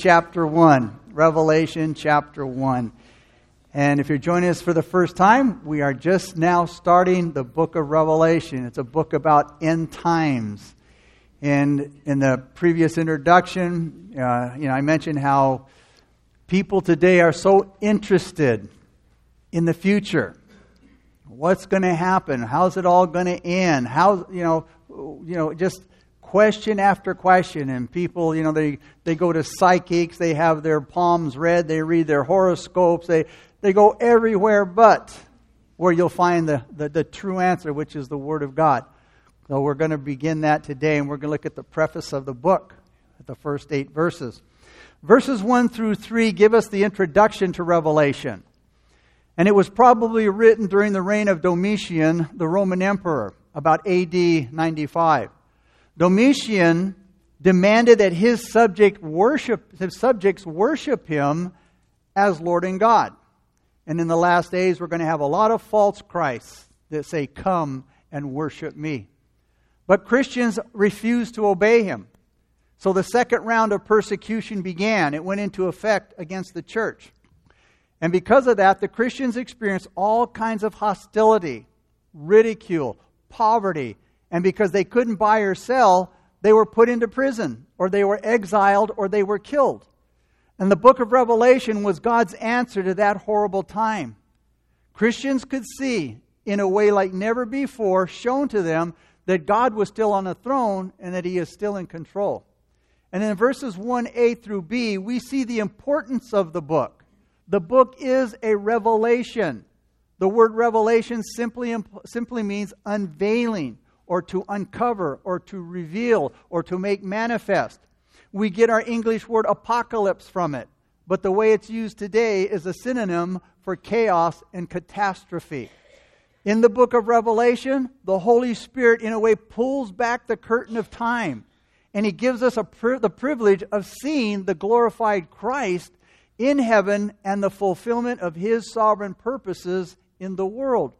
chapter 1. Revelation chapter 1. And if you're joining us for the first time, we are just now starting the book of Revelation. It's a book about end times. And in the previous introduction, uh, you know, I mentioned how people today are so interested in the future. What's going to happen? How's it all going to end? How, you know, you know, just question after question and people you know they, they go to psychics they have their palms read they read their horoscopes they, they go everywhere but where you'll find the, the, the true answer which is the word of god. So we're going to begin that today and we're going to look at the preface of the book at the first eight verses. Verses 1 through 3 give us the introduction to revelation. And it was probably written during the reign of domitian the roman emperor about ad 95 Domitian demanded that his subject worship his subjects worship him as Lord and God. And in the last days we're going to have a lot of false Christs that say come and worship me. But Christians refused to obey him. So the second round of persecution began. It went into effect against the church. And because of that, the Christians experienced all kinds of hostility, ridicule, poverty, and because they couldn't buy or sell, they were put into prison, or they were exiled, or they were killed. And the book of Revelation was God's answer to that horrible time. Christians could see, in a way like never before, shown to them that God was still on the throne and that He is still in control. And in verses 1a through b, we see the importance of the book. The book is a revelation. The word revelation simply, simply means unveiling or to uncover or to reveal or to make manifest. We get our English word apocalypse from it, but the way it's used today is a synonym for chaos and catastrophe. In the book of Revelation, the Holy Spirit, in a way, pulls back the curtain of time, and He gives us pri- the privilege of seeing the glorified Christ in heaven and the fulfillment of His sovereign purposes in the world.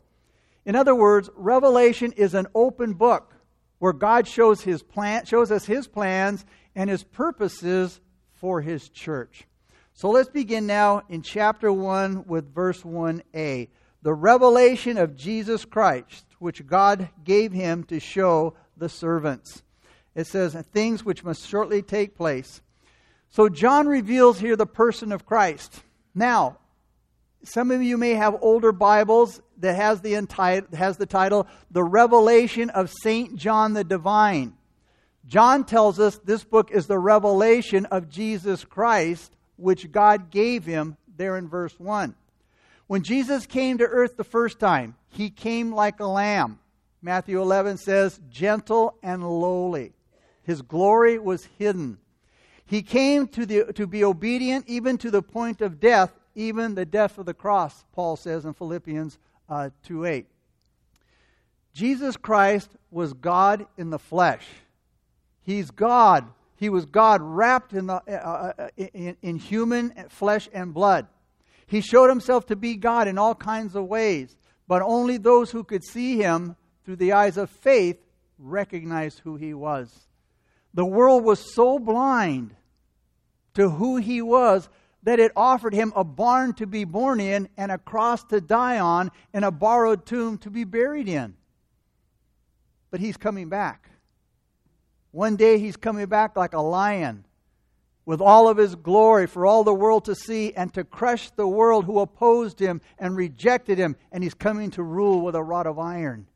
In other words, Revelation is an open book where God shows, his plan, shows us his plans and his purposes for his church. So let's begin now in chapter 1 with verse 1a. The revelation of Jesus Christ, which God gave him to show the servants. It says, things which must shortly take place. So John reveals here the person of Christ. Now, some of you may have older Bibles that has the, has the title, The Revelation of St. John the Divine. John tells us this book is the revelation of Jesus Christ, which God gave him there in verse 1. When Jesus came to earth the first time, he came like a lamb. Matthew 11 says, gentle and lowly. His glory was hidden. He came to, the, to be obedient even to the point of death, even the death of the cross, Paul says in Philippians uh, 2 8. Jesus Christ was God in the flesh. He's God. He was God wrapped in, the, uh, uh, in, in human flesh and blood. He showed himself to be God in all kinds of ways, but only those who could see him through the eyes of faith recognized who he was. The world was so blind to who he was that it offered him a barn to be born in and a cross to die on and a borrowed tomb to be buried in. But he's coming back. One day he's coming back like a lion with all of his glory for all the world to see and to crush the world who opposed him and rejected him. And he's coming to rule with a rod of iron.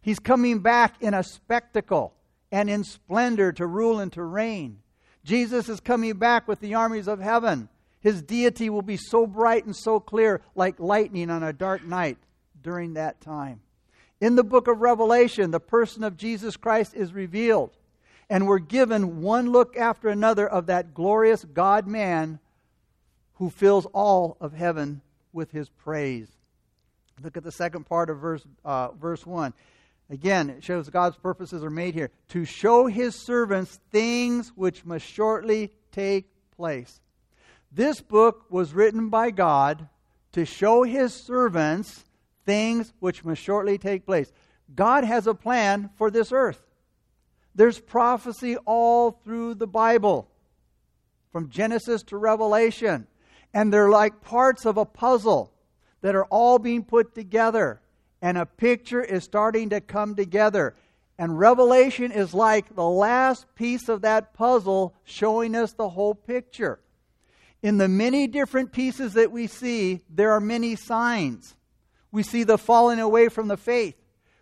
He's coming back in a spectacle and in splendor to rule and to reign. Jesus is coming back with the armies of heaven his deity will be so bright and so clear, like lightning on a dark night during that time. In the book of Revelation, the person of Jesus Christ is revealed, and we're given one look after another of that glorious God man who fills all of heaven with his praise. Look at the second part of verse, uh, verse 1. Again, it shows God's purposes are made here to show his servants things which must shortly take place. This book was written by God to show his servants things which must shortly take place. God has a plan for this earth. There's prophecy all through the Bible. from Genesis to Revelation. And they're like parts of a puzzle that are all being put together. And a picture is starting to come together. And Revelation is like the last piece of that puzzle showing us the whole picture. In the many different pieces that we see, there are many signs. We see the falling away from the faith.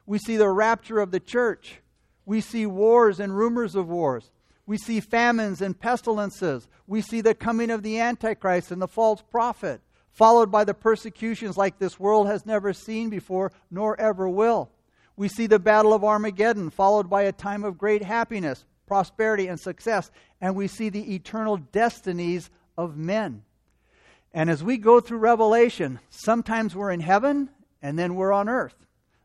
We see the rapture of the church. We see wars and rumors of wars. We see famines and pestilences. We see the coming of the Antichrist and the false prophet, followed by the persecutions like this world has never seen before nor ever will. We see the battle of Armageddon, followed by a time of great happiness, prosperity, and success. And we see the eternal destinies of men. And as we go through Revelation, sometimes we're in heaven and then we're on earth.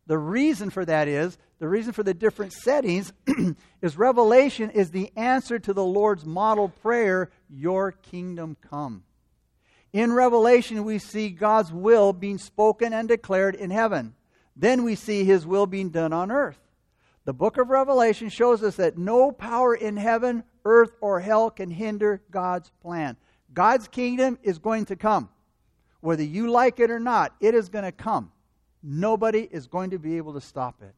The reason for that is, the reason for the different settings is Revelation is the answer to the Lord's model prayer, Your kingdom come. In Revelation, we see God's will being spoken and declared in heaven. Then we see His will being done on earth. The book of Revelation shows us that no power in heaven, earth, or hell can hinder God's plan. God's kingdom is going to come. Whether you like it or not, it is going to come. Nobody is going to be able to stop it.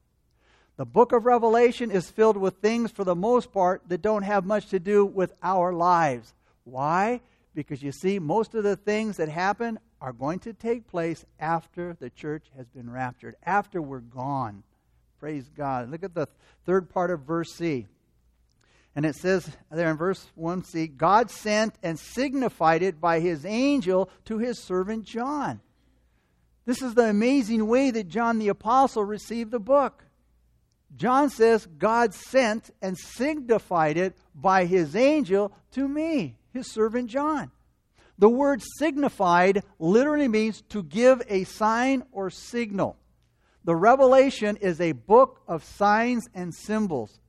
The book of Revelation is filled with things, for the most part, that don't have much to do with our lives. Why? Because you see, most of the things that happen are going to take place after the church has been raptured, after we're gone. Praise God. Look at the third part of verse C. And it says there in verse 1c God sent and signified it by his angel to his servant John. This is the amazing way that John the Apostle received the book. John says God sent and signified it by his angel to me, his servant John. The word signified literally means to give a sign or signal. The Revelation is a book of signs and symbols.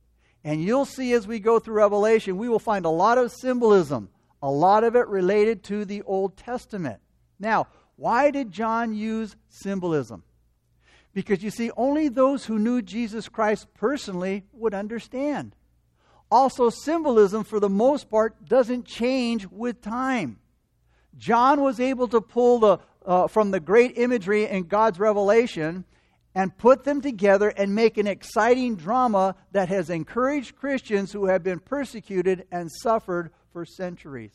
And you'll see as we go through Revelation, we will find a lot of symbolism, a lot of it related to the Old Testament. Now, why did John use symbolism? Because you see, only those who knew Jesus Christ personally would understand. Also, symbolism, for the most part, doesn't change with time. John was able to pull the, uh, from the great imagery in God's revelation and put them together and make an exciting drama that has encouraged Christians who have been persecuted and suffered for centuries.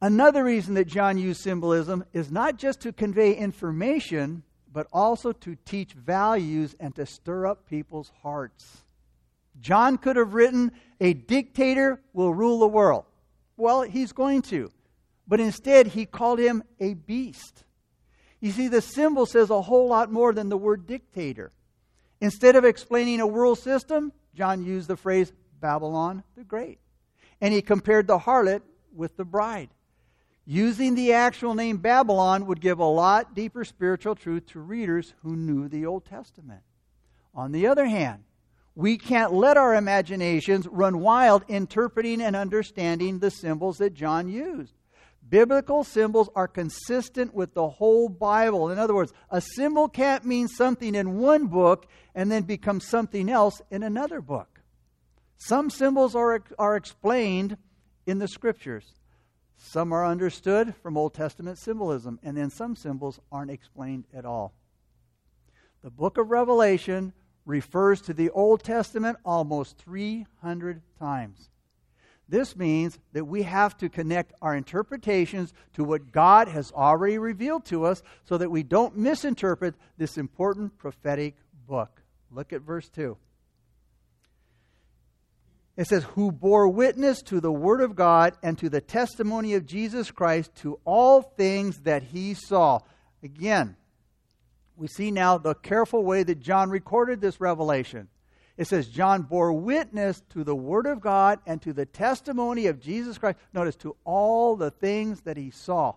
Another reason that John used symbolism is not just to convey information, but also to teach values and to stir up people's hearts. John could have written, A dictator will rule the world. Well, he's going to. But instead, he called him a beast. You see, the symbol says a whole lot more than the word dictator. Instead of explaining a world system, John used the phrase Babylon the Great. And he compared the harlot with the bride. Using the actual name Babylon would give a lot deeper spiritual truth to readers who knew the Old Testament. On the other hand, we can't let our imaginations run wild interpreting and understanding the symbols that John used. Biblical symbols are consistent with the whole Bible. In other words, a symbol can't mean something in one book and then become something else in another book. Some symbols are, are explained in the scriptures. Some are understood from Old Testament symbolism, and then some symbols aren't explained at all. The book of Revelation refers to the Old Testament almost 300 times. This means that we have to connect our interpretations to what God has already revealed to us so that we don't misinterpret this important prophetic book. Look at verse 2. It says, Who bore witness to the Word of God and to the testimony of Jesus Christ to all things that he saw. Again, we see now the careful way that John recorded this revelation. It says, John bore witness to the Word of God and to the testimony of Jesus Christ. Notice, to all the things that he saw.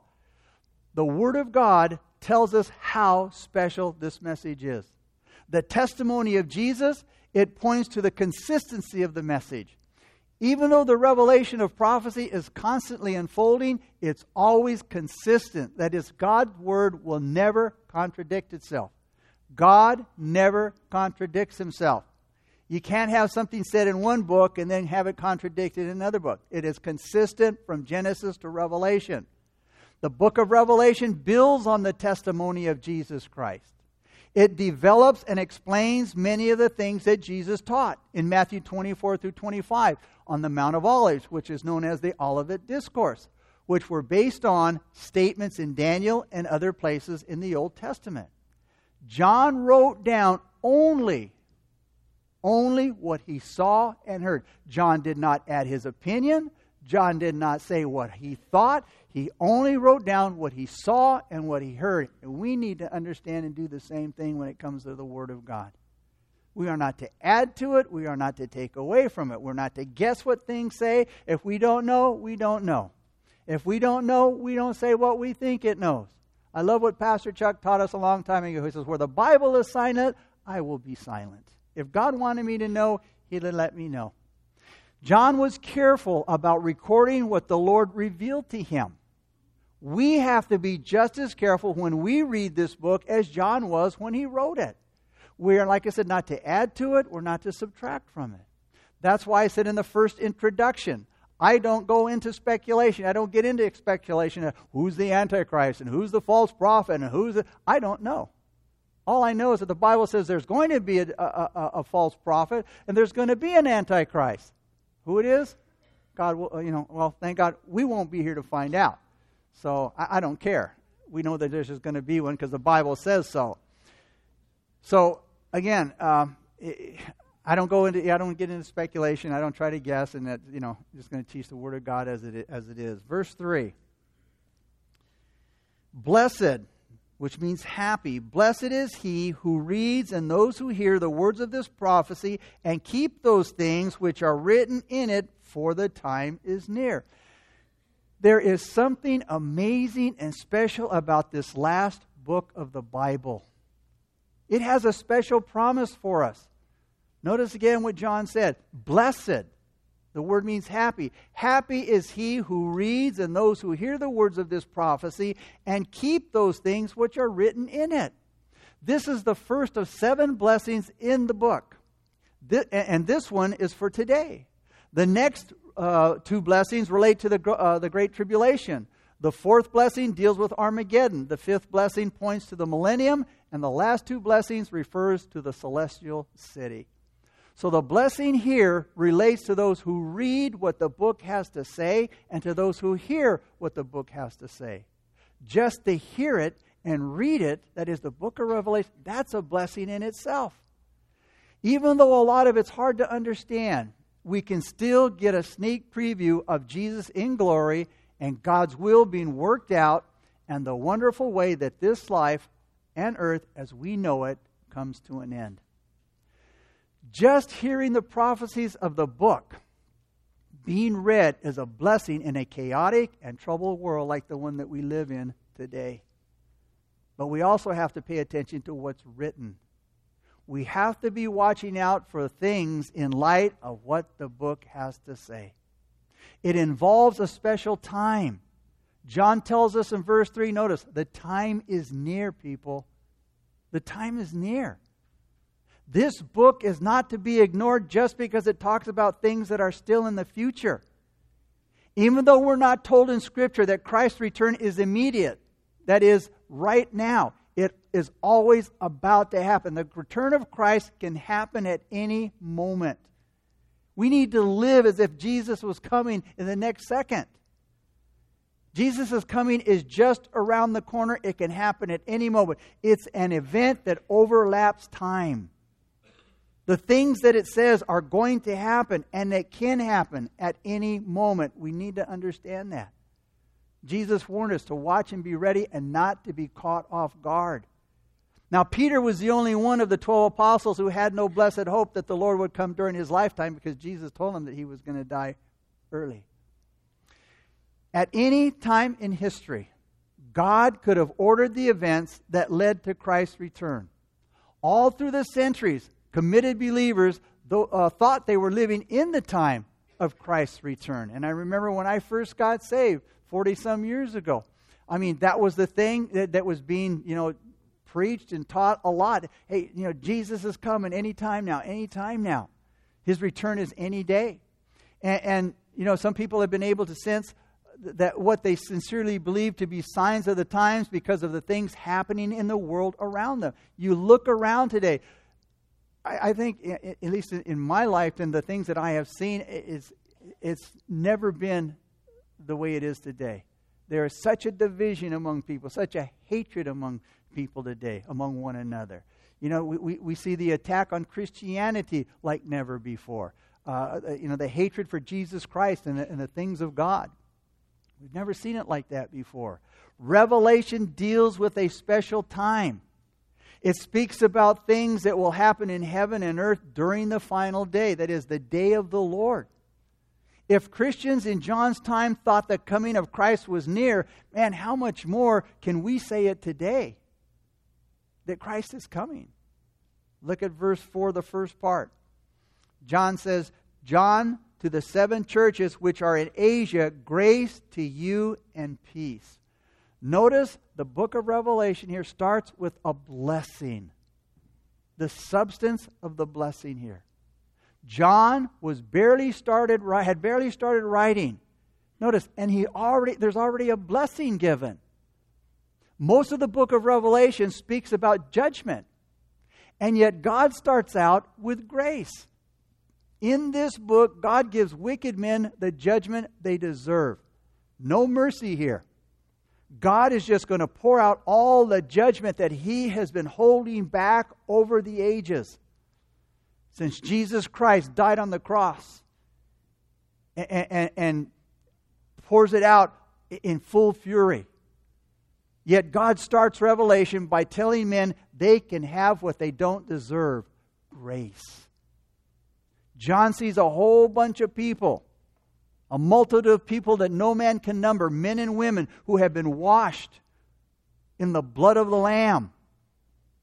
The Word of God tells us how special this message is. The testimony of Jesus, it points to the consistency of the message. Even though the revelation of prophecy is constantly unfolding, it's always consistent. That is, God's Word will never contradict itself. God never contradicts himself. You can't have something said in one book and then have it contradicted in another book. It is consistent from Genesis to Revelation. The book of Revelation builds on the testimony of Jesus Christ. It develops and explains many of the things that Jesus taught in Matthew 24 through 25 on the Mount of Olives, which is known as the Olivet Discourse, which were based on statements in Daniel and other places in the Old Testament. John wrote down only only what he saw and heard. John did not add his opinion. John did not say what he thought. He only wrote down what he saw and what he heard. And we need to understand and do the same thing when it comes to the Word of God. We are not to add to it. We are not to take away from it. We're not to guess what things say. If we don't know, we don't know. If we don't know, we don't say what we think it knows. I love what Pastor Chuck taught us a long time ago. He says, Where the Bible is silent, I will be silent. If God wanted me to know, He'd let me know. John was careful about recording what the Lord revealed to him. We have to be just as careful when we read this book as John was when he wrote it. We are, like I said, not to add to it, we're not to subtract from it. That's why I said in the first introduction, I don't go into speculation. I don't get into speculation of who's the Antichrist and who's the false prophet and who's the. I don't know. All I know is that the Bible says there's going to be a, a, a, a false prophet and there's going to be an Antichrist. Who it is? God will, you know, well, thank God we won't be here to find out. So I, I don't care. We know that there's just going to be one because the Bible says so. So again, um, I don't go into, I don't get into speculation. I don't try to guess, and that you know, I'm just going to teach the Word of God as it as it is. Verse three. Blessed which means happy. Blessed is he who reads and those who hear the words of this prophecy and keep those things which are written in it, for the time is near. There is something amazing and special about this last book of the Bible. It has a special promise for us. Notice again what John said Blessed the word means happy. Happy is he who reads and those who hear the words of this prophecy and keep those things which are written in it. This is the first of seven blessings in the book. and this one is for today. The next uh, two blessings relate to the, uh, the Great Tribulation. The fourth blessing deals with Armageddon. The fifth blessing points to the millennium. And the last two blessings refers to the celestial city. So the blessing here relates to those who read what the book has to say and to those who hear what the book has to say. Just to hear it and read it, that is the book of Revelation, that's a blessing in itself. Even though a lot of it's hard to understand, we can still get a sneak preview of Jesus in glory and God's will being worked out and the wonderful way that this life and earth as we know it comes to an end. Just hearing the prophecies of the book being read is a blessing in a chaotic and troubled world like the one that we live in today. But we also have to pay attention to what's written. We have to be watching out for things in light of what the book has to say. It involves a special time. John tells us in verse 3 notice, the time is near, people. The time is near. This book is not to be ignored just because it talks about things that are still in the future. Even though we're not told in Scripture that Christ's return is immediate, that is, right now, it is always about to happen. The return of Christ can happen at any moment. We need to live as if Jesus was coming in the next second. Jesus' coming is just around the corner. It can happen at any moment. It's an event that overlaps time. The things that it says are going to happen and that can happen at any moment. We need to understand that. Jesus warned us to watch and be ready and not to be caught off guard. Now, Peter was the only one of the 12 apostles who had no blessed hope that the Lord would come during his lifetime because Jesus told him that he was going to die early. At any time in history, God could have ordered the events that led to Christ's return. All through the centuries, committed believers uh, thought they were living in the time of Christ's return. And I remember when I first got saved 40 some years ago. I mean, that was the thing that, that was being, you know, preached and taught a lot. Hey, you know, Jesus is coming anytime now, anytime now. His return is any day. And, and, you know, some people have been able to sense that what they sincerely believe to be signs of the times because of the things happening in the world around them. You look around today. I, I think, at least in my life and the things that I have seen, it's, it's never been the way it is today. There is such a division among people, such a hatred among people today, among one another. You know, we, we, we see the attack on Christianity like never before. Uh, uh, you know, the hatred for Jesus Christ and the, and the things of God. We've never seen it like that before. Revelation deals with a special time. It speaks about things that will happen in heaven and earth during the final day, that is, the day of the Lord. If Christians in John's time thought the coming of Christ was near, man, how much more can we say it today? That Christ is coming. Look at verse 4, the first part. John says, John, to the seven churches which are in Asia, grace to you and peace. Notice the book of Revelation here starts with a blessing. The substance of the blessing here. John was barely started had barely started writing. Notice, and he already there's already a blessing given. Most of the book of Revelation speaks about judgment. And yet God starts out with grace. In this book, God gives wicked men the judgment they deserve. No mercy here. God is just going to pour out all the judgment that He has been holding back over the ages since Jesus Christ died on the cross and, and, and pours it out in full fury. Yet God starts Revelation by telling men they can have what they don't deserve grace. John sees a whole bunch of people, a multitude of people that no man can number, men and women who have been washed in the blood of the Lamb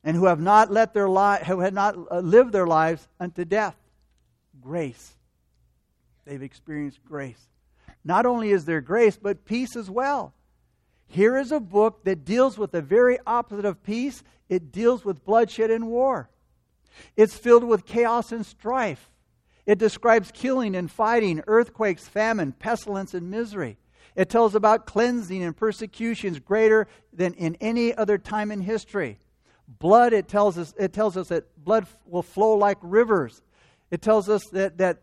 and who have not let their li- who had not uh, lived their lives unto death. Grace. They've experienced grace. Not only is there grace, but peace as well. Here is a book that deals with the very opposite of peace. It deals with bloodshed and war. It's filled with chaos and strife. It describes killing and fighting, earthquakes, famine, pestilence, and misery. It tells about cleansing and persecutions greater than in any other time in history. Blood, it tells us, it tells us that blood will flow like rivers. It tells us that, that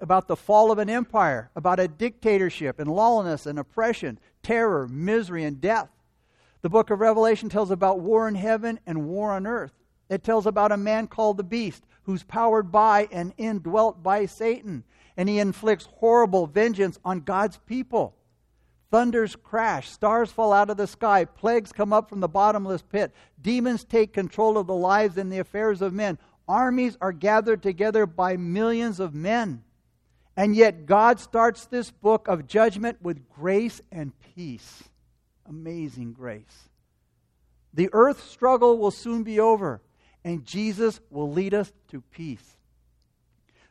about the fall of an empire, about a dictatorship and lawlessness and oppression, terror, misery, and death. The book of Revelation tells about war in heaven and war on earth. It tells about a man called the beast, who's powered by and indwelt by Satan, and he inflicts horrible vengeance on God's people. Thunders crash, stars fall out of the sky, plagues come up from the bottomless pit, demons take control of the lives and the affairs of men, armies are gathered together by millions of men. And yet, God starts this book of judgment with grace and peace. Amazing grace. The earth struggle will soon be over, and Jesus will lead us to peace.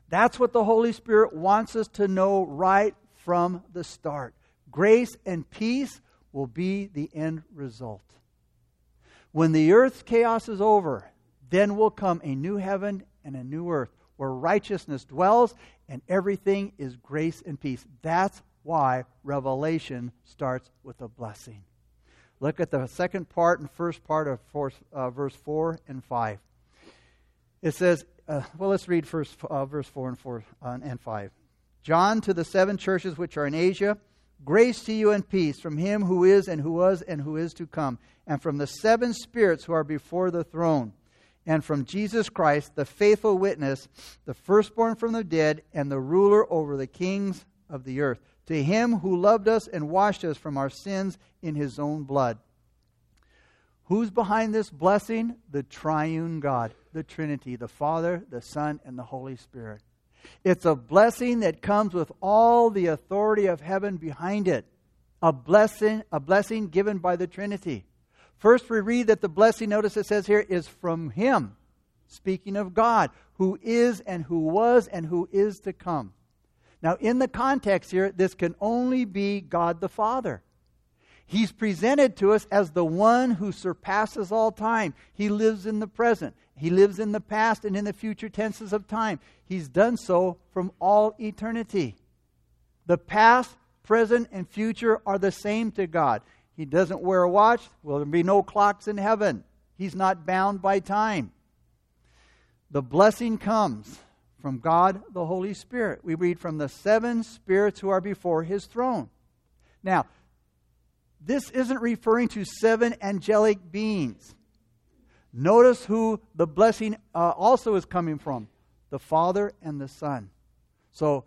That's what the Holy Spirit wants us to know right from the start. Grace and peace will be the end result. When the earth's chaos is over, then will come a new heaven and a new earth where righteousness dwells and everything is grace and peace. That's why Revelation starts with a blessing. Look at the second part and first part of four, uh, verse 4 and 5. It says, uh, well, let's read first uh, verse 4 and 4 uh, and 5. John to the seven churches which are in Asia Grace to you and peace from him who is and who was and who is to come, and from the seven spirits who are before the throne, and from Jesus Christ, the faithful witness, the firstborn from the dead, and the ruler over the kings of the earth. To him who loved us and washed us from our sins in his own blood. Who's behind this blessing? The triune God, the Trinity, the Father, the Son, and the Holy Spirit. It's a blessing that comes with all the authority of heaven behind it. A blessing, a blessing given by the Trinity. First, we read that the blessing, notice it says here, is from Him, speaking of God, who is and who was and who is to come. Now, in the context here, this can only be God the Father. He's presented to us as the one who surpasses all time. He lives in the present. He lives in the past and in the future tenses of time. He's done so from all eternity. The past, present, and future are the same to God. He doesn't wear a watch. Well, there'll be no clocks in heaven. He's not bound by time. The blessing comes from God the Holy Spirit. We read from the seven spirits who are before his throne. Now, this isn't referring to seven angelic beings. Notice who the blessing uh, also is coming from the Father and the Son. So,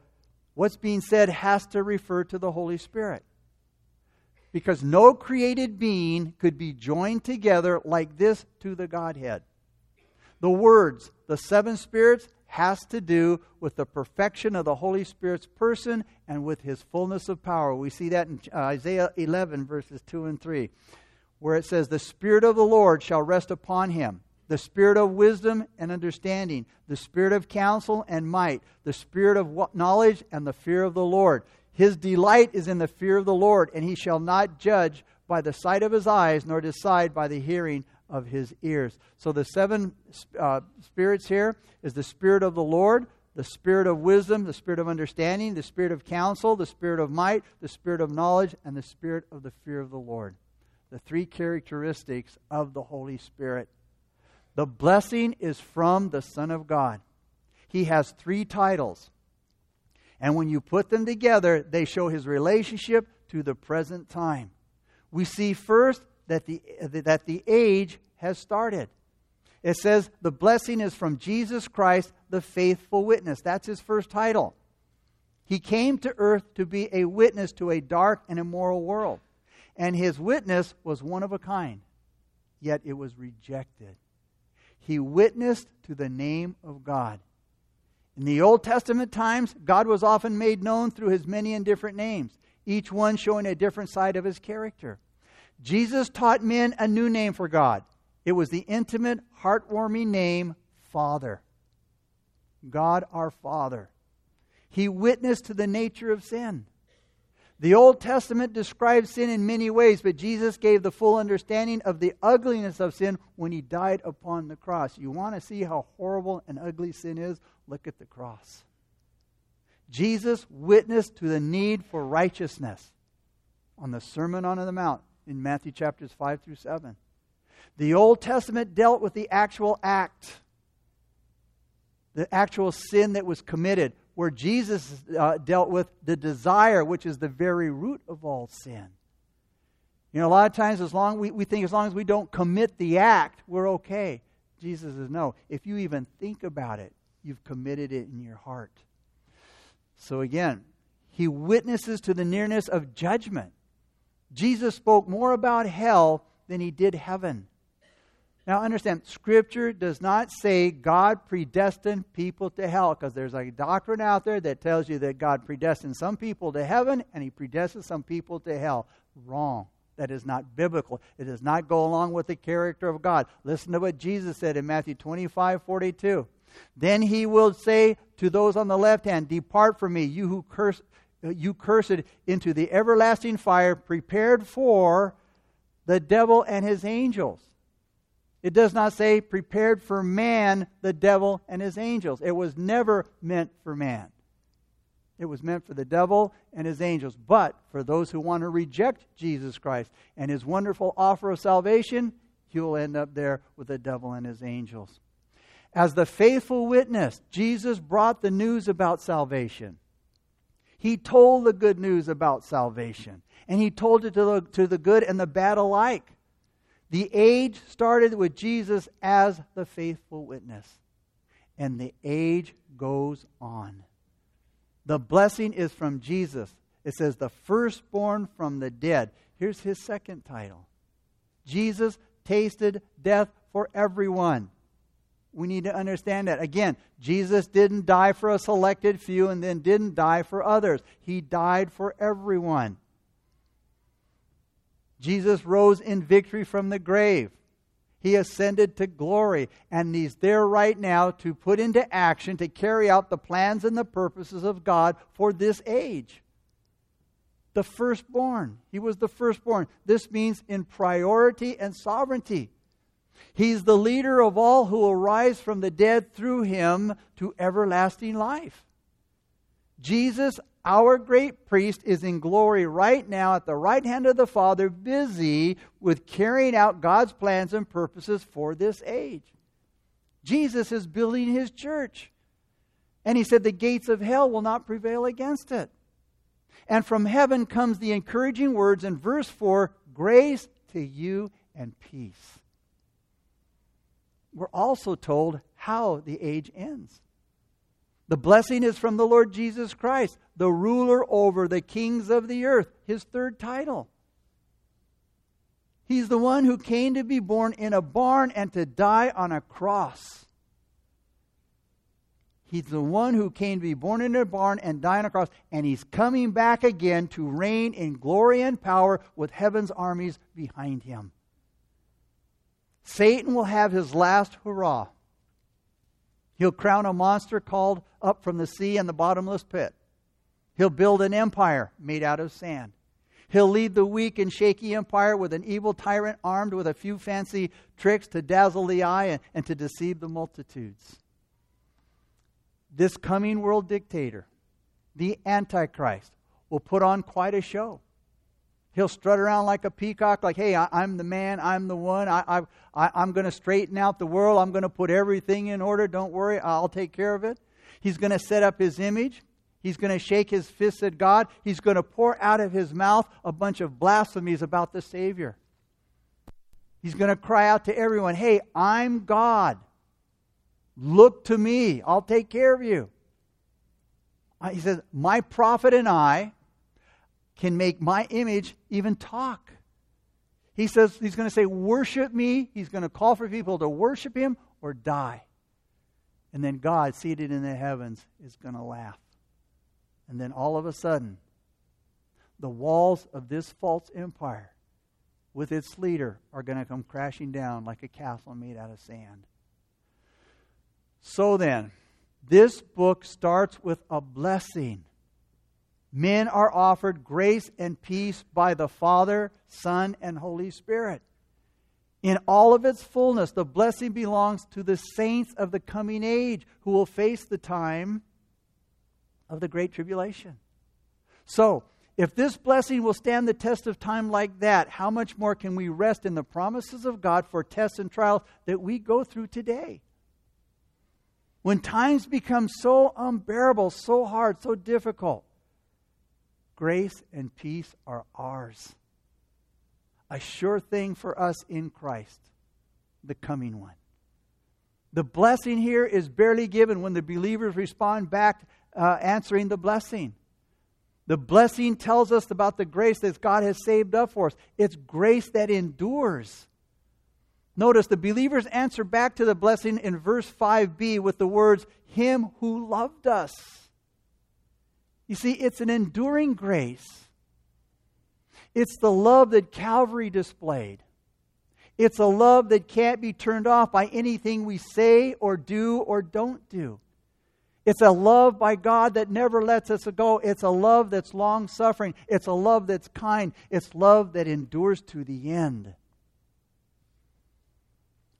what's being said has to refer to the Holy Spirit. Because no created being could be joined together like this to the Godhead. The words, the seven spirits, has to do with the perfection of the Holy Spirit's person and with his fullness of power. We see that in Isaiah 11, verses 2 and 3, where it says, The Spirit of the Lord shall rest upon him the spirit of wisdom and understanding, the spirit of counsel and might, the spirit of knowledge and the fear of the Lord. His delight is in the fear of the Lord, and he shall not judge by the sight of his eyes, nor decide by the hearing of his ears. So the seven uh, spirits here is the spirit of the Lord, the spirit of wisdom, the spirit of understanding, the spirit of counsel, the spirit of might, the spirit of knowledge, and the spirit of the fear of the Lord. The three characteristics of the Holy Spirit. The blessing is from the Son of God. He has three titles. And when you put them together, they show his relationship to the present time. We see first that the, that the age has started. It says the blessing is from Jesus Christ, the faithful witness. That's his first title. He came to earth to be a witness to a dark and immoral world. And his witness was one of a kind, yet it was rejected. He witnessed to the name of God. In the Old Testament times, God was often made known through his many and different names, each one showing a different side of his character. Jesus taught men a new name for God. It was the intimate, heartwarming name, Father. God our Father. He witnessed to the nature of sin. The Old Testament describes sin in many ways, but Jesus gave the full understanding of the ugliness of sin when he died upon the cross. You want to see how horrible and ugly sin is? Look at the cross. Jesus witnessed to the need for righteousness on the Sermon on the Mount in Matthew chapters 5 through 7. The Old Testament dealt with the actual act, the actual sin that was committed, where Jesus uh, dealt with the desire, which is the very root of all sin. You know, a lot of times, as long we, we think as long as we don't commit the act, we're okay. Jesus says, no. If you even think about it, you've committed it in your heart. So again, he witnesses to the nearness of judgment. Jesus spoke more about hell than he did heaven. Now, understand, Scripture does not say God predestined people to hell because there's a doctrine out there that tells you that God predestined some people to heaven and He predestined some people to hell. Wrong. That is not biblical. It does not go along with the character of God. Listen to what Jesus said in Matthew 25 42. Then He will say to those on the left hand, Depart from me, you who curse, Uh, you cursed, into the everlasting fire prepared for the devil and his angels. It does not say prepared for man, the devil, and his angels. It was never meant for man. It was meant for the devil and his angels. But for those who want to reject Jesus Christ and his wonderful offer of salvation, you'll end up there with the devil and his angels. As the faithful witness, Jesus brought the news about salvation. He told the good news about salvation, and he told it to the, to the good and the bad alike. The age started with Jesus as the faithful witness, and the age goes on. The blessing is from Jesus. It says, the firstborn from the dead. Here's his second title Jesus tasted death for everyone. We need to understand that. Again, Jesus didn't die for a selected few and then didn't die for others. He died for everyone. Jesus rose in victory from the grave. He ascended to glory, and he's there right now to put into action, to carry out the plans and the purposes of God for this age. The firstborn. He was the firstborn. This means in priority and sovereignty. He's the leader of all who will rise from the dead through him to everlasting life. Jesus, our great priest, is in glory right now at the right hand of the Father, busy with carrying out God's plans and purposes for this age. Jesus is building his church. And he said, The gates of hell will not prevail against it. And from heaven comes the encouraging words in verse 4 grace to you and peace. We're also told how the age ends. The blessing is from the Lord Jesus Christ, the ruler over the kings of the earth, his third title. He's the one who came to be born in a barn and to die on a cross. He's the one who came to be born in a barn and die on a cross, and he's coming back again to reign in glory and power with heaven's armies behind him. Satan will have his last hurrah. He'll crown a monster called up from the sea and the bottomless pit. He'll build an empire made out of sand. He'll lead the weak and shaky empire with an evil tyrant armed with a few fancy tricks to dazzle the eye and, and to deceive the multitudes. This coming world dictator, the Antichrist, will put on quite a show. He'll strut around like a peacock, like, hey, I, am the man, I'm the one, I, I, I'm going to straighten out the world, I'm going to put everything in order, don't worry, I'll take care of it. He's going to set up his image. He's going to shake his fist at God. He's going to pour out of his mouth a bunch of blasphemies about the Savior. He's going to cry out to everyone, Hey, I'm God. Look to me. I'll take care of you. He says, My prophet and I can make my image even talk. He says he's going to say, Worship me. He's going to call for people to worship him or die. And then God, seated in the heavens, is going to laugh. And then all of a sudden, the walls of this false empire with its leader are going to come crashing down like a castle made out of sand. So then, this book starts with a blessing men are offered grace and peace by the Father, Son, and Holy Spirit. In all of its fullness, the blessing belongs to the saints of the coming age who will face the time of the Great Tribulation. So, if this blessing will stand the test of time like that, how much more can we rest in the promises of God for tests and trials that we go through today? When times become so unbearable, so hard, so difficult, Grace and peace are ours. A sure thing for us in Christ, the coming one. The blessing here is barely given when the believers respond back, uh, answering the blessing. The blessing tells us about the grace that God has saved up for us. It's grace that endures. Notice the believers answer back to the blessing in verse 5b with the words, Him who loved us. You see, it's an enduring grace. It's the love that Calvary displayed. It's a love that can't be turned off by anything we say or do or don't do. It's a love by God that never lets us go. It's a love that's long suffering. It's a love that's kind. It's love that endures to the end.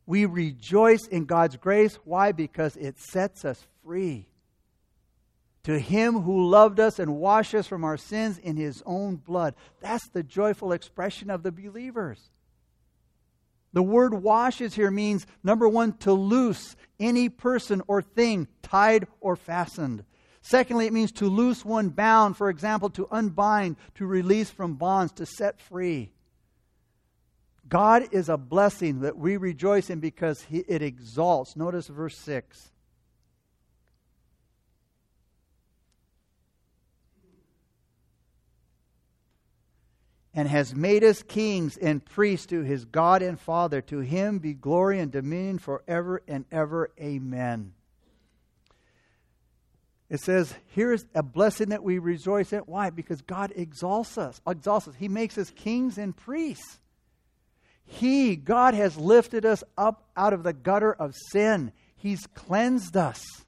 We rejoice in God's grace. Why? Because it sets us free to him who loved us and washed us from our sins in his own blood. That's the joyful expression of the believers. The word washes here means, number one, to loose any person or thing tied or fastened. Secondly, it means to loose one bound, for example, to unbind, to release from bonds, to set free. God is a blessing that we rejoice in because it exalts. Notice verse 6. And has made us kings and priests to his God and Father. To him be glory and dominion forever and ever. Amen. It says, here's a blessing that we rejoice in. Why? Because God exalts us. Exalts us. He makes us kings and priests. He, God, has lifted us up out of the gutter of sin. He's cleansed us.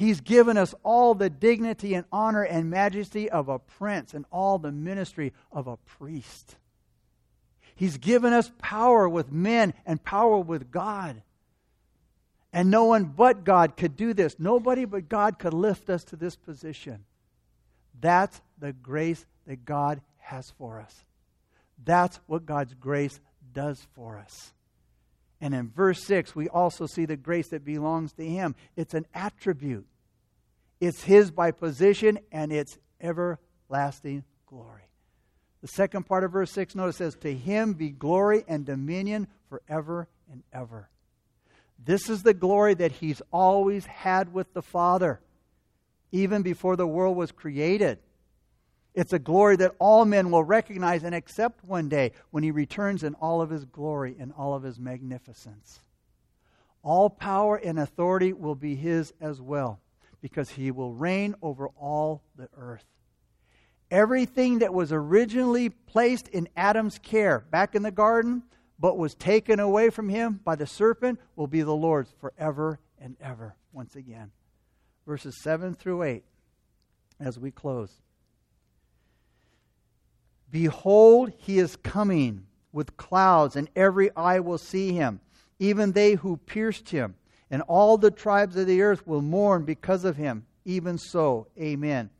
He's given us all the dignity and honor and majesty of a prince and all the ministry of a priest. He's given us power with men and power with God. And no one but God could do this. Nobody but God could lift us to this position. That's the grace that God has for us. That's what God's grace does for us. And in verse 6, we also see the grace that belongs to Him. It's an attribute, it's His by position, and it's everlasting glory. The second part of verse 6, notice says, To Him be glory and dominion forever and ever. This is the glory that He's always had with the Father, even before the world was created. It's a glory that all men will recognize and accept one day when he returns in all of his glory and all of his magnificence. All power and authority will be his as well, because he will reign over all the earth. Everything that was originally placed in Adam's care back in the garden, but was taken away from him by the serpent, will be the Lord's forever and ever, once again. Verses 7 through 8, as we close. Behold, he is coming with clouds, and every eye will see him, even they who pierced him, and all the tribes of the earth will mourn because of him. Even so, amen.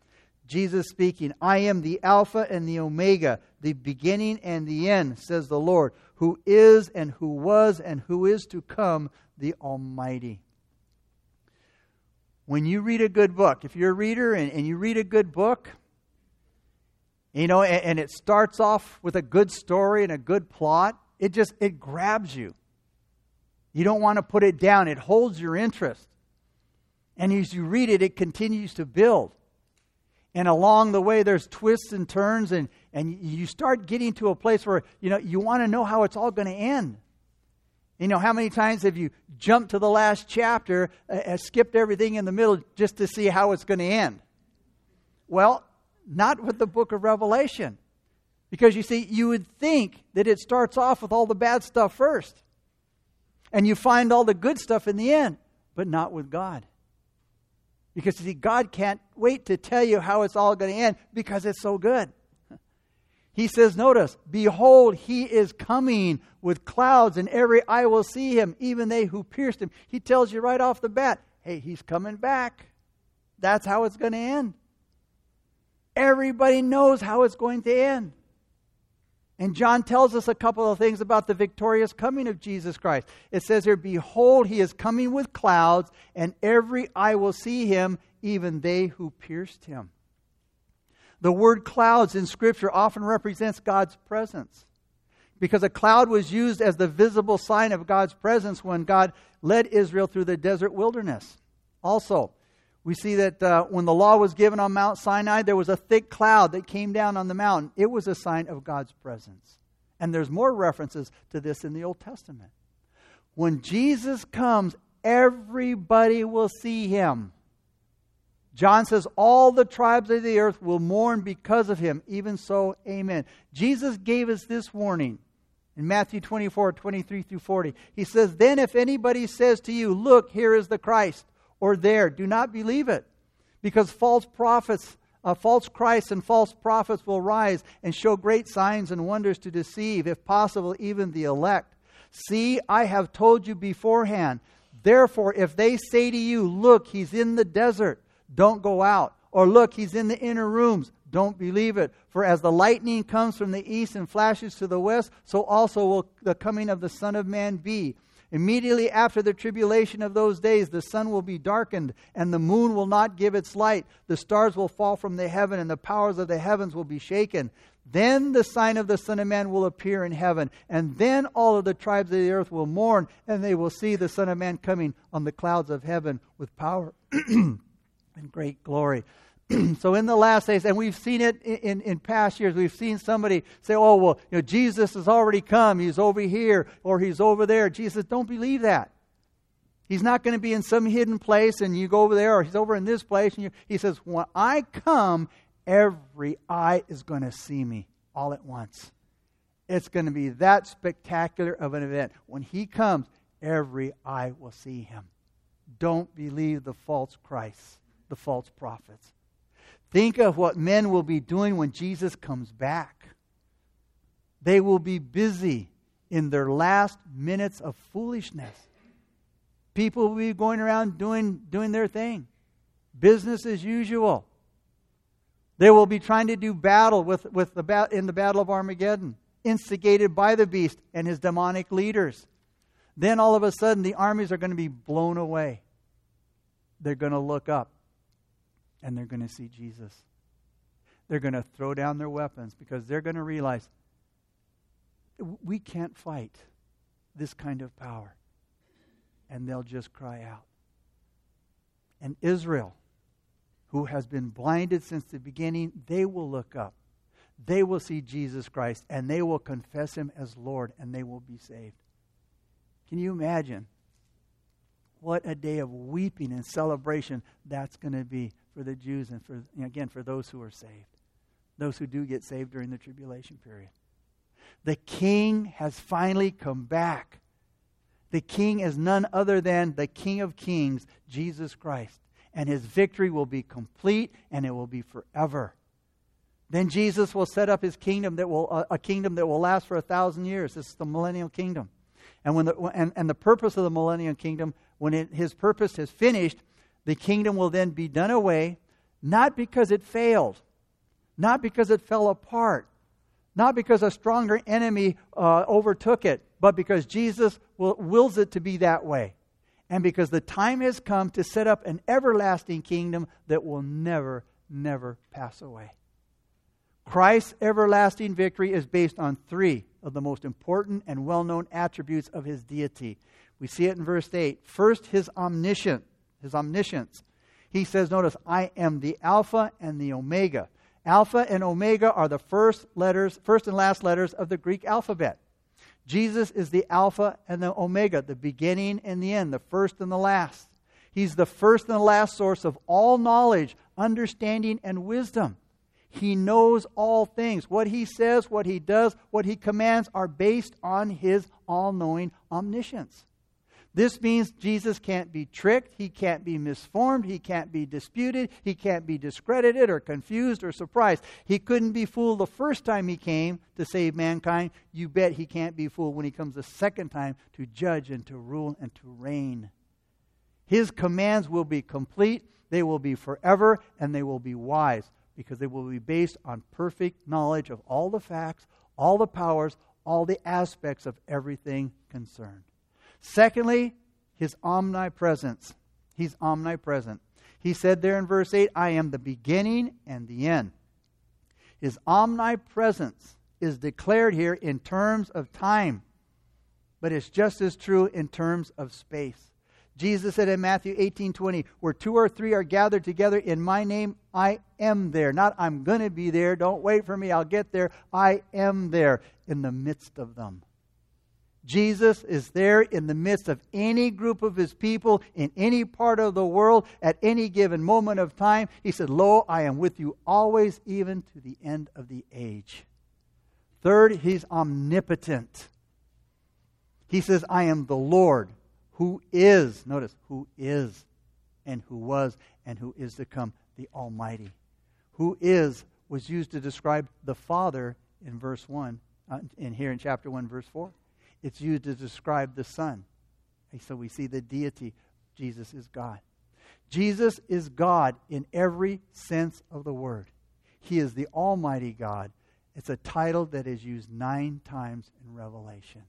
Jesus speaking, I am the Alpha and the Omega, the beginning and the end, says the Lord, who is and who was and who is to come, the Almighty. When you read a good book, if you're a reader and, and you read a good book, you know, and, and it starts off with a good story and a good plot. It just, it grabs you. You don't want to put it down. It holds your interest. And as you read it, it continues to build. And along the way, there's twists and turns, and, and you start getting to a place where, you know, you want to know how it's all going to end. You know, how many times have you jumped to the last chapter, uh, skipped everything in the middle just to see how it's going to end? Well, not with the book of Revelation. Because you see, you would think that it starts off with all the bad stuff first. And you find all the good stuff in the end, but not with God. Because see, God can't wait to tell you how it's all going to end because it's so good. He says, Notice, behold, he is coming with clouds, and every eye will see him, even they who pierced him. He tells you right off the bat, hey, he's coming back. That's how it's going to end. Everybody knows how it's going to end. And John tells us a couple of things about the victorious coming of Jesus Christ. It says here, Behold, he is coming with clouds, and every eye will see him, even they who pierced him. The word clouds in Scripture often represents God's presence because a cloud was used as the visible sign of God's presence when God led Israel through the desert wilderness. Also, we see that uh, when the law was given on Mount Sinai, there was a thick cloud that came down on the mountain. It was a sign of God's presence. And there's more references to this in the Old Testament. When Jesus comes, everybody will see him. John says, All the tribes of the earth will mourn because of him. Even so, amen. Jesus gave us this warning in Matthew 24, 23 through 40. He says, Then if anybody says to you, Look, here is the Christ or there. Do not believe it, because false prophets, uh, false Christs, and false prophets will rise and show great signs and wonders to deceive, if possible, even the elect. See, I have told you beforehand. Therefore, if they say to you, Look, he's in the desert, don't go out. Or look, he's in the inner rooms. Don't believe it. For as the lightning comes from the east and flashes to the west, so also will the coming of the Son of Man be. Immediately after the tribulation of those days, the sun will be darkened, and the moon will not give its light. The stars will fall from the heaven, and the powers of the heavens will be shaken. Then the sign of the Son of Man will appear in heaven, and then all of the tribes of the earth will mourn, and they will see the Son of Man coming on the clouds of heaven with power and great glory. so in the last days, and we've seen it in, in, in, past years, we've seen somebody say, oh, well, you know, Jesus has already come. He's over here or he's over there. Jesus, don't believe that. He's not going to be in some hidden place and you go over there or he's over in this place. And you, he says, when I come, every eye is going to see me all at once. It's going to be that spectacular of an event. When he comes, every eye will see him. Don't believe the false Christ, the false prophets. Think of what men will be doing when Jesus comes back. They will be busy in their last minutes of foolishness. People will be going around doing, doing their thing, business as usual. They will be trying to do battle with, with the, in the Battle of Armageddon, instigated by the beast and his demonic leaders. Then all of a sudden, the armies are going to be blown away. They're going to look up and they're going to see Jesus. They're going to throw down their weapons because they're going to realize we can't fight this kind of power. And they'll just cry out. And Israel, who has been blinded since the beginning, they will look up. They will see Jesus Christ and they will confess him as Lord and they will be saved. Can you imagine what a day of weeping and celebration that's going to be for the Jews and for again for those who are saved. Those who do get saved during the tribulation period. The king has finally come back. The king is none other than the King of Kings, Jesus Christ. And his victory will be complete and it will be forever. Then Jesus will set up his kingdom that will a kingdom that will last for a thousand years. This is the millennial kingdom. And when the and, and the purpose of the millennial kingdom, when it, his purpose is finished, the kingdom will then be done away, not because it failed, not because it fell apart, not because a stronger enemy uh, overtook it, but because Jesus will, wills it to be that way. And because the time has come to set up an everlasting kingdom that will never, never pass away. Christ's everlasting victory is based on three of the most important and well known attributes of his deity. We see it in verse 8. First, his omniscience. His omniscience. He says, notice, I am the Alpha and the Omega. Alpha and Omega are the first letters, first and last letters of the Greek alphabet. Jesus is the Alpha and the Omega, the beginning and the end, the first and the last. He's the first and the last source of all knowledge, understanding, and wisdom. He knows all things. What he says, what he does, what he commands are based on his all knowing omniscience. This means Jesus can't be tricked, he can't be misformed, he can't be disputed, he can't be discredited or confused or surprised. He couldn't be fooled the first time he came to save mankind. You bet he can't be fooled when he comes the second time to judge and to rule and to reign. His commands will be complete, they will be forever, and they will be wise because they will be based on perfect knowledge of all the facts, all the powers, all the aspects of everything concerned. Secondly, his omnipresence. He's omnipresent. He said there in verse 8, I am the beginning and the end. His omnipresence is declared here in terms of time, but it's just as true in terms of space. Jesus said in Matthew 18 20, where two or three are gathered together in my name, I am there. Not I'm going to be there. Don't wait for me. I'll get there. I am there in the midst of them. Jesus is there in the midst of any group of his people in any part of the world at any given moment of time. He said, Lo, I am with you always, even to the end of the age. Third, he's omnipotent. He says, I am the Lord who is, notice, who is and who was and who is to come, the Almighty. Who is was used to describe the Father in verse 1, uh, in here in chapter 1, verse 4. It's used to describe the Son. And so we see the deity. Jesus is God. Jesus is God in every sense of the word. He is the Almighty God. It's a title that is used nine times in Revelation.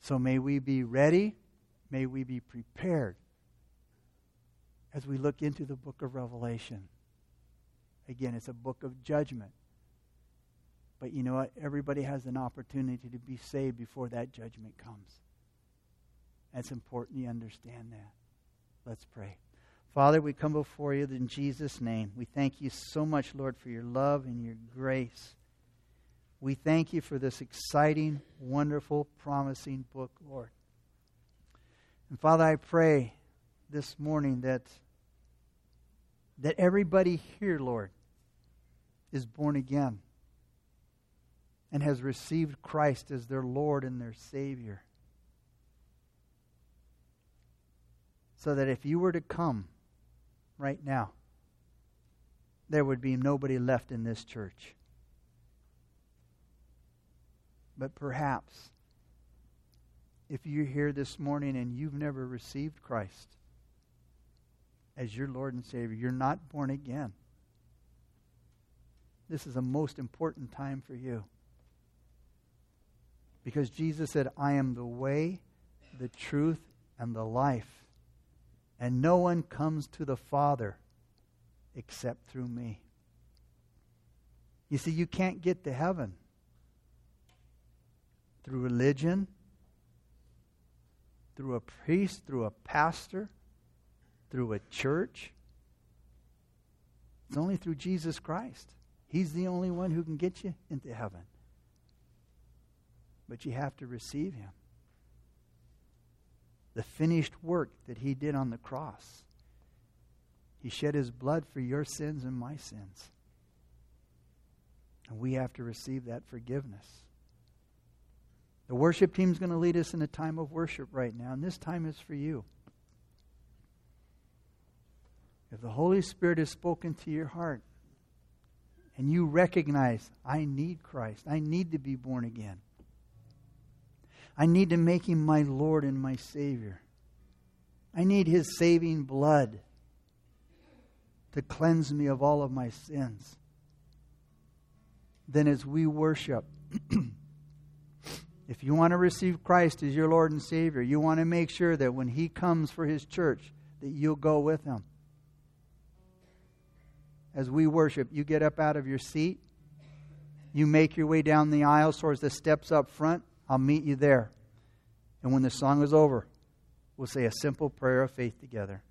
So may we be ready May we be prepared as we look into the book of Revelation. Again, it's a book of judgment. But you know what? Everybody has an opportunity to be saved before that judgment comes. It's important you understand that. Let's pray. Father, we come before you in Jesus' name. We thank you so much, Lord, for your love and your grace. We thank you for this exciting, wonderful, promising book, Lord. And Father, I pray this morning that that everybody here, Lord, is born again and has received Christ as their Lord and their Savior. so that if you were to come right now, there would be nobody left in this church. But perhaps, if you're here this morning and you've never received Christ as your Lord and Savior, you're not born again. This is a most important time for you. Because Jesus said, I am the way, the truth, and the life. And no one comes to the Father except through me. You see, you can't get to heaven through religion, through a priest, through a pastor, through a church. It's only through Jesus Christ. He's the only one who can get you into heaven. But you have to receive Him. The finished work that He did on the cross. He shed His blood for your sins and my sins. And we have to receive that forgiveness. The worship team is going to lead us in a time of worship right now, and this time is for you. If the Holy Spirit has spoken to your heart and you recognize, I need Christ, I need to be born again, I need to make Him my Lord and my Savior, I need His saving blood to cleanse me of all of my sins, then as we worship, If you want to receive Christ as your Lord and Savior, you want to make sure that when He comes for His church, that you'll go with Him. As we worship, you get up out of your seat, you make your way down the aisle towards the steps up front. I'll meet you there. And when the song is over, we'll say a simple prayer of faith together.